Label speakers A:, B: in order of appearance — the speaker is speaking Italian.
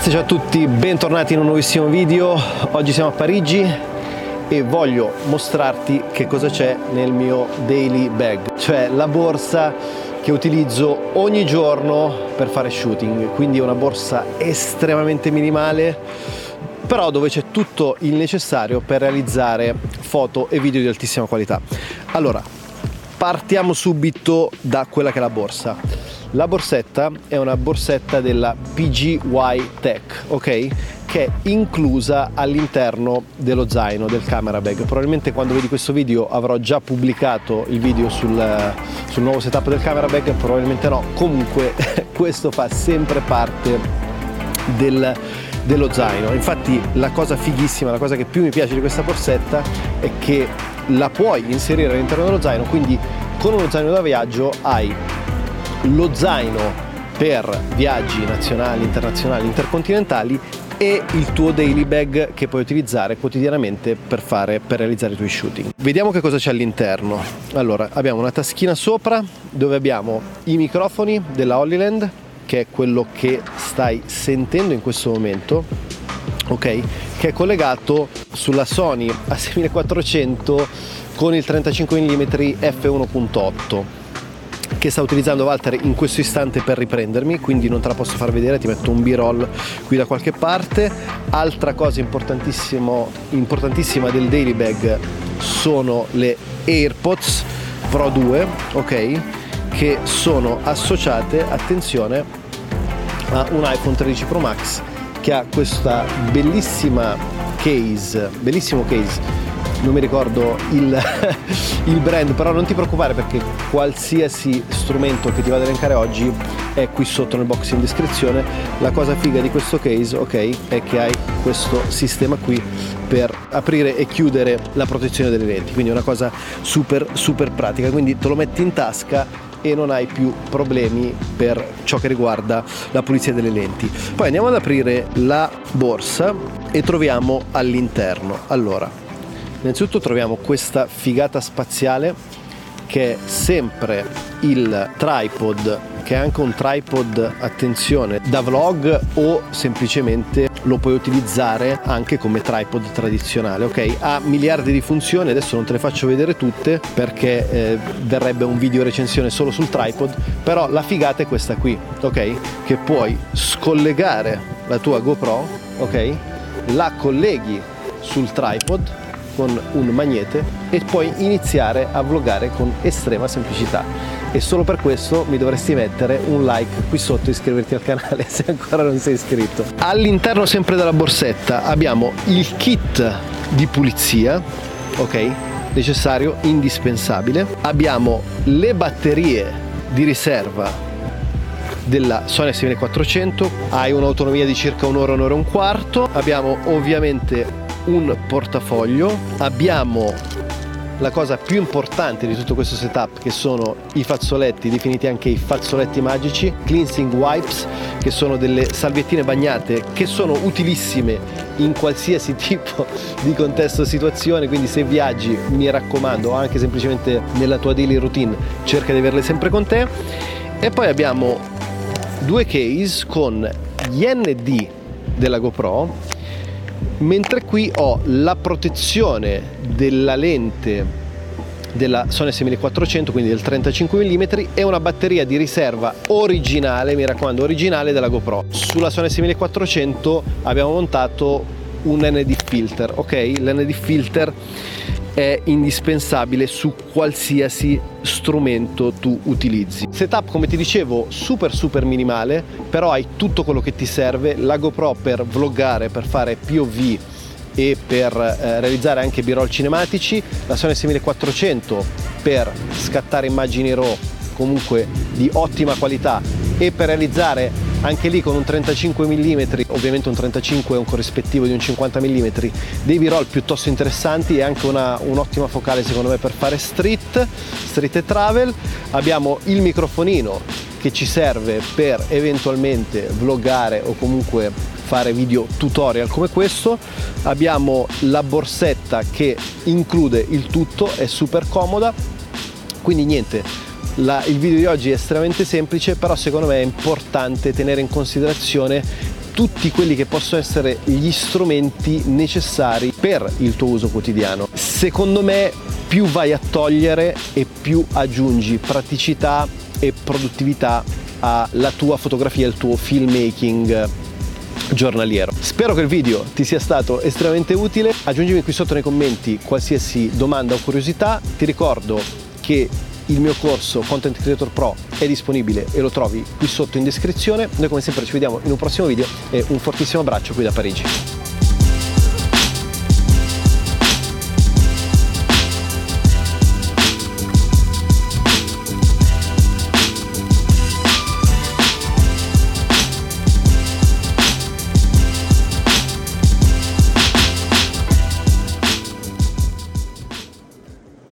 A: ragazzi, ciao a tutti, bentornati in un nuovissimo video. Oggi siamo a Parigi e voglio mostrarti che cosa c'è nel mio daily bag, cioè la borsa che utilizzo ogni giorno per fare shooting, quindi è una borsa estremamente minimale, però dove c'è tutto il necessario per realizzare foto e video di altissima qualità. Allora, partiamo subito da quella che è la borsa. La borsetta è una borsetta della PGY Tech, ok? Che è inclusa all'interno dello zaino del camera bag. Probabilmente quando vedi questo video avrò già pubblicato il video sul, sul nuovo setup del camera bag, probabilmente no. Comunque questo fa sempre parte del, dello zaino. Infatti la cosa fighissima, la cosa che più mi piace di questa borsetta è che la puoi inserire all'interno dello zaino, quindi con uno zaino da viaggio hai lo zaino per viaggi nazionali, internazionali, intercontinentali e il tuo daily bag che puoi utilizzare quotidianamente per, fare, per realizzare i tuoi shooting. Vediamo che cosa c'è all'interno. Allora, abbiamo una taschina sopra dove abbiamo i microfoni della Holyland, che è quello che stai sentendo in questo momento, ok? Che è collegato sulla Sony A6400 con il 35 mm f1.8 che sta utilizzando Walter in questo istante per riprendermi, quindi non te la posso far vedere, ti metto un b-roll qui da qualche parte. Altra cosa importantissima del daily bag sono le AirPods Pro 2, ok? Che sono associate, attenzione, a un iPhone 13 Pro Max che ha questa bellissima case, bellissimo case non mi ricordo il, il, brand, però non ti preoccupare perché qualsiasi strumento che ti vado ad elencare oggi è qui sotto nel box in descrizione. La cosa figa di questo case, ok, è che hai questo sistema qui per aprire e chiudere la protezione delle lenti, quindi è una cosa super super pratica, quindi te lo metti in tasca e non hai più problemi per ciò che riguarda la pulizia delle lenti. Poi andiamo ad aprire la borsa e troviamo all'interno. Allora, Innanzitutto troviamo questa figata spaziale che è sempre il tripod, che è anche un tripod, attenzione, da vlog o semplicemente lo puoi utilizzare anche come tripod tradizionale, ok? Ha miliardi di funzioni, adesso non te le faccio vedere tutte perché eh, verrebbe un video recensione solo sul tripod, però la figata è questa qui, ok? Che puoi scollegare la tua GoPro, ok? La colleghi sul tripod con un magnete e puoi iniziare a vloggare con estrema semplicità e solo per questo mi dovresti mettere un like qui sotto e iscriverti al canale se ancora non sei iscritto. All'interno sempre della borsetta abbiamo il kit di pulizia, ok? Necessario, indispensabile. Abbiamo le batterie di riserva della Sony S1400, hai un'autonomia di circa un'ora, un'ora e un quarto. Abbiamo ovviamente un portafoglio, abbiamo la cosa più importante di tutto questo setup che sono i fazzoletti, definiti anche i fazzoletti magici, cleansing wipes, che sono delle salviettine bagnate che sono utilissime in qualsiasi tipo di contesto o situazione, quindi se viaggi mi raccomando, anche semplicemente nella tua daily routine, cerca di averle sempre con te. E poi abbiamo due case con gli ND della GoPro mentre qui ho la protezione della lente della Sony 6400 quindi del 35 mm e una batteria di riserva originale mi raccomando originale della GoPro. Sulla Sony 6400 abbiamo montato un ND filter ok? l'ND filter è indispensabile su qualsiasi strumento tu utilizzi. Setup come ti dicevo super super minimale, però hai tutto quello che ti serve, la GoPro per vloggare, per fare POV e per eh, realizzare anche b-roll cinematici, la Sony 6400 per scattare immagini RAW comunque di ottima qualità e per realizzare anche lì con un 35 mm, ovviamente un 35 è un corrispettivo di un 50 mm, dei b-roll piuttosto interessanti e anche un'ottima focale secondo me per fare street, street e travel. Abbiamo il microfonino che ci serve per eventualmente vloggare o comunque fare video tutorial come questo. Abbiamo la borsetta che include il tutto, è super comoda. Quindi niente, la, il video di oggi è estremamente semplice, però secondo me è importante tenere in considerazione tutti quelli che possono essere gli strumenti necessari per il tuo uso quotidiano. Secondo me più vai a togliere e più aggiungi praticità e produttività alla tua fotografia, al tuo filmmaking giornaliero. Spero che il video ti sia stato estremamente utile, aggiungimi qui sotto nei commenti qualsiasi domanda o curiosità, ti ricordo che il mio corso Content Creator Pro è disponibile e lo trovi qui sotto in descrizione. Noi come sempre ci vediamo in un prossimo video e un fortissimo abbraccio qui da Parigi.